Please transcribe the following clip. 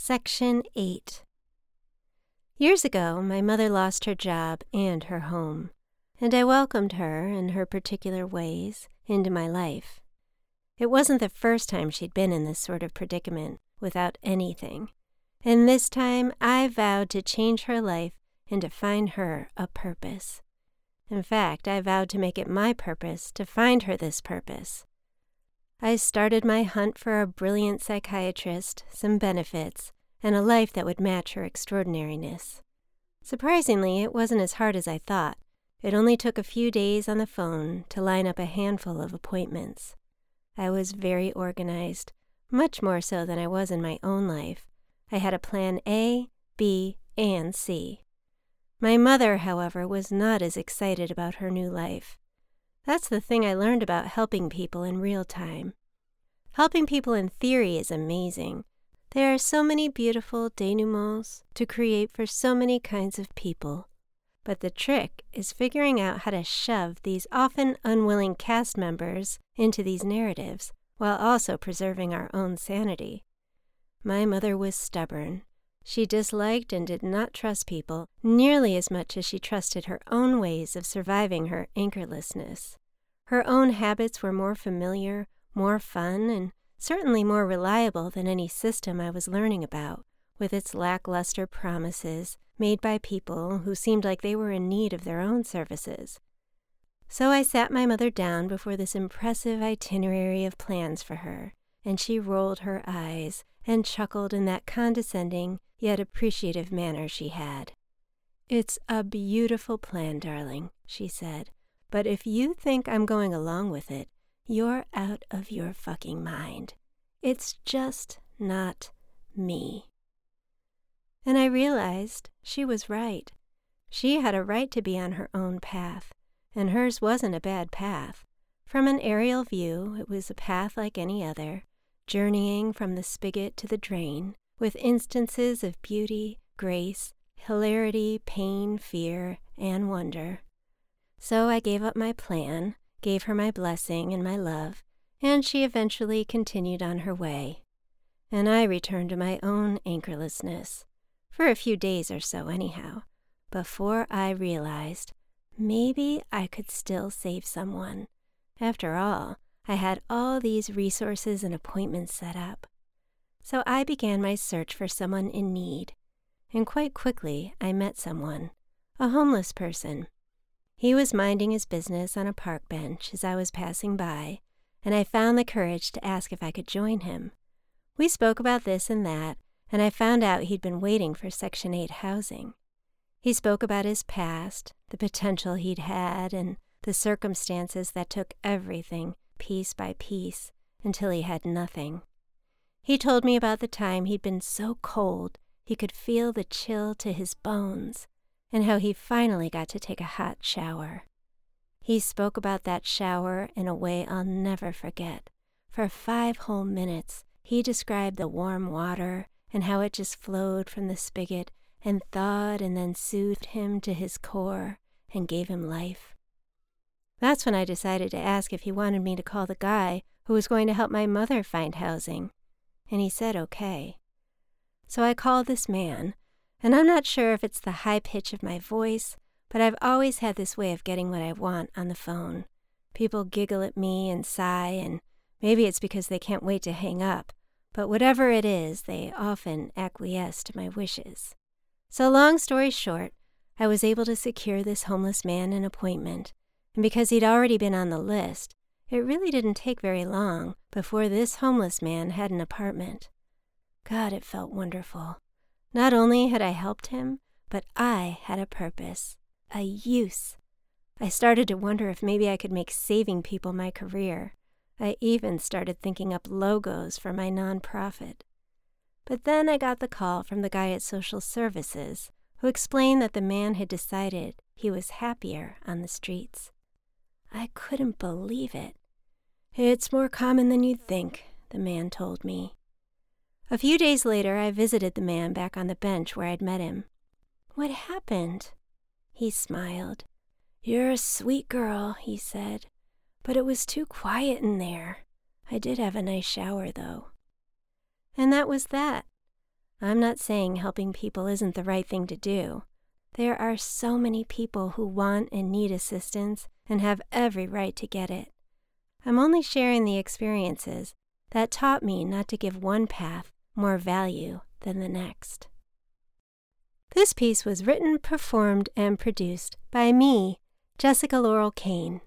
Section 8 Years ago, my mother lost her job and her home, and I welcomed her and her particular ways into my life. It wasn't the first time she'd been in this sort of predicament without anything, and this time I vowed to change her life and to find her a purpose. In fact, I vowed to make it my purpose to find her this purpose. I started my hunt for a brilliant psychiatrist, some benefits, and a life that would match her extraordinariness. Surprisingly, it wasn't as hard as I thought. It only took a few days on the phone to line up a handful of appointments. I was very organized, much more so than I was in my own life. I had a plan A, B, and C. My mother, however, was not as excited about her new life. That's the thing I learned about helping people in real time. Helping people in theory is amazing. There are so many beautiful denouements to create for so many kinds of people. But the trick is figuring out how to shove these often unwilling cast members into these narratives while also preserving our own sanity. My mother was stubborn. She disliked and did not trust people nearly as much as she trusted her own ways of surviving her anchorlessness. Her own habits were more familiar, more fun, and certainly more reliable than any system I was learning about, with its lackluster promises made by people who seemed like they were in need of their own services. So I sat my mother down before this impressive itinerary of plans for her, and she rolled her eyes and chuckled in that condescending yet appreciative manner she had. It's a beautiful plan, darling, she said, but if you think I'm going along with it, you're out of your fucking mind. It's just not me. And I realized she was right. She had a right to be on her own path, and hers wasn't a bad path. From an aerial view, it was a path like any other, journeying from the spigot to the drain, with instances of beauty, grace, hilarity, pain, fear, and wonder. So I gave up my plan, gave her my blessing and my love, and she eventually continued on her way. And I returned to my own anchorlessness, for a few days or so, anyhow, before I realized maybe I could still save someone. After all, I had all these resources and appointments set up. So I began my search for someone in need, and quite quickly I met someone, a homeless person. He was minding his business on a park bench as I was passing by, and I found the courage to ask if I could join him. We spoke about this and that, and I found out he'd been waiting for Section 8 housing. He spoke about his past, the potential he'd had, and the circumstances that took everything piece by piece until he had nothing. He told me about the time he'd been so cold he could feel the chill to his bones, and how he finally got to take a hot shower. He spoke about that shower in a way I'll never forget. For five whole minutes, he described the warm water and how it just flowed from the spigot and thawed and then soothed him to his core and gave him life. That's when I decided to ask if he wanted me to call the guy who was going to help my mother find housing, and he said okay. So I called this man, and I'm not sure if it's the high pitch of my voice, but I've always had this way of getting what I want on the phone. People giggle at me and sigh, and maybe it's because they can't wait to hang up, but whatever it is, they often acquiesce to my wishes. So, long story short, I was able to secure this homeless man an appointment, and because he'd already been on the list, it really didn't take very long before this homeless man had an apartment. God, it felt wonderful. Not only had I helped him, but I had a purpose, a use. I started to wonder if maybe I could make saving people my career. I even started thinking up logos for my nonprofit. But then I got the call from the guy at Social Services who explained that the man had decided he was happier on the streets. I couldn't believe it. It's more common than you'd think, the man told me. A few days later, I visited the man back on the bench where I'd met him. What happened? He smiled. You're a sweet girl, he said, but it was too quiet in there. I did have a nice shower, though. And that was that. I'm not saying helping people isn't the right thing to do. There are so many people who want and need assistance and have every right to get it. I'm only sharing the experiences that taught me not to give one path more value than the next. This piece was written, performed, and produced by me, Jessica Laurel Kane.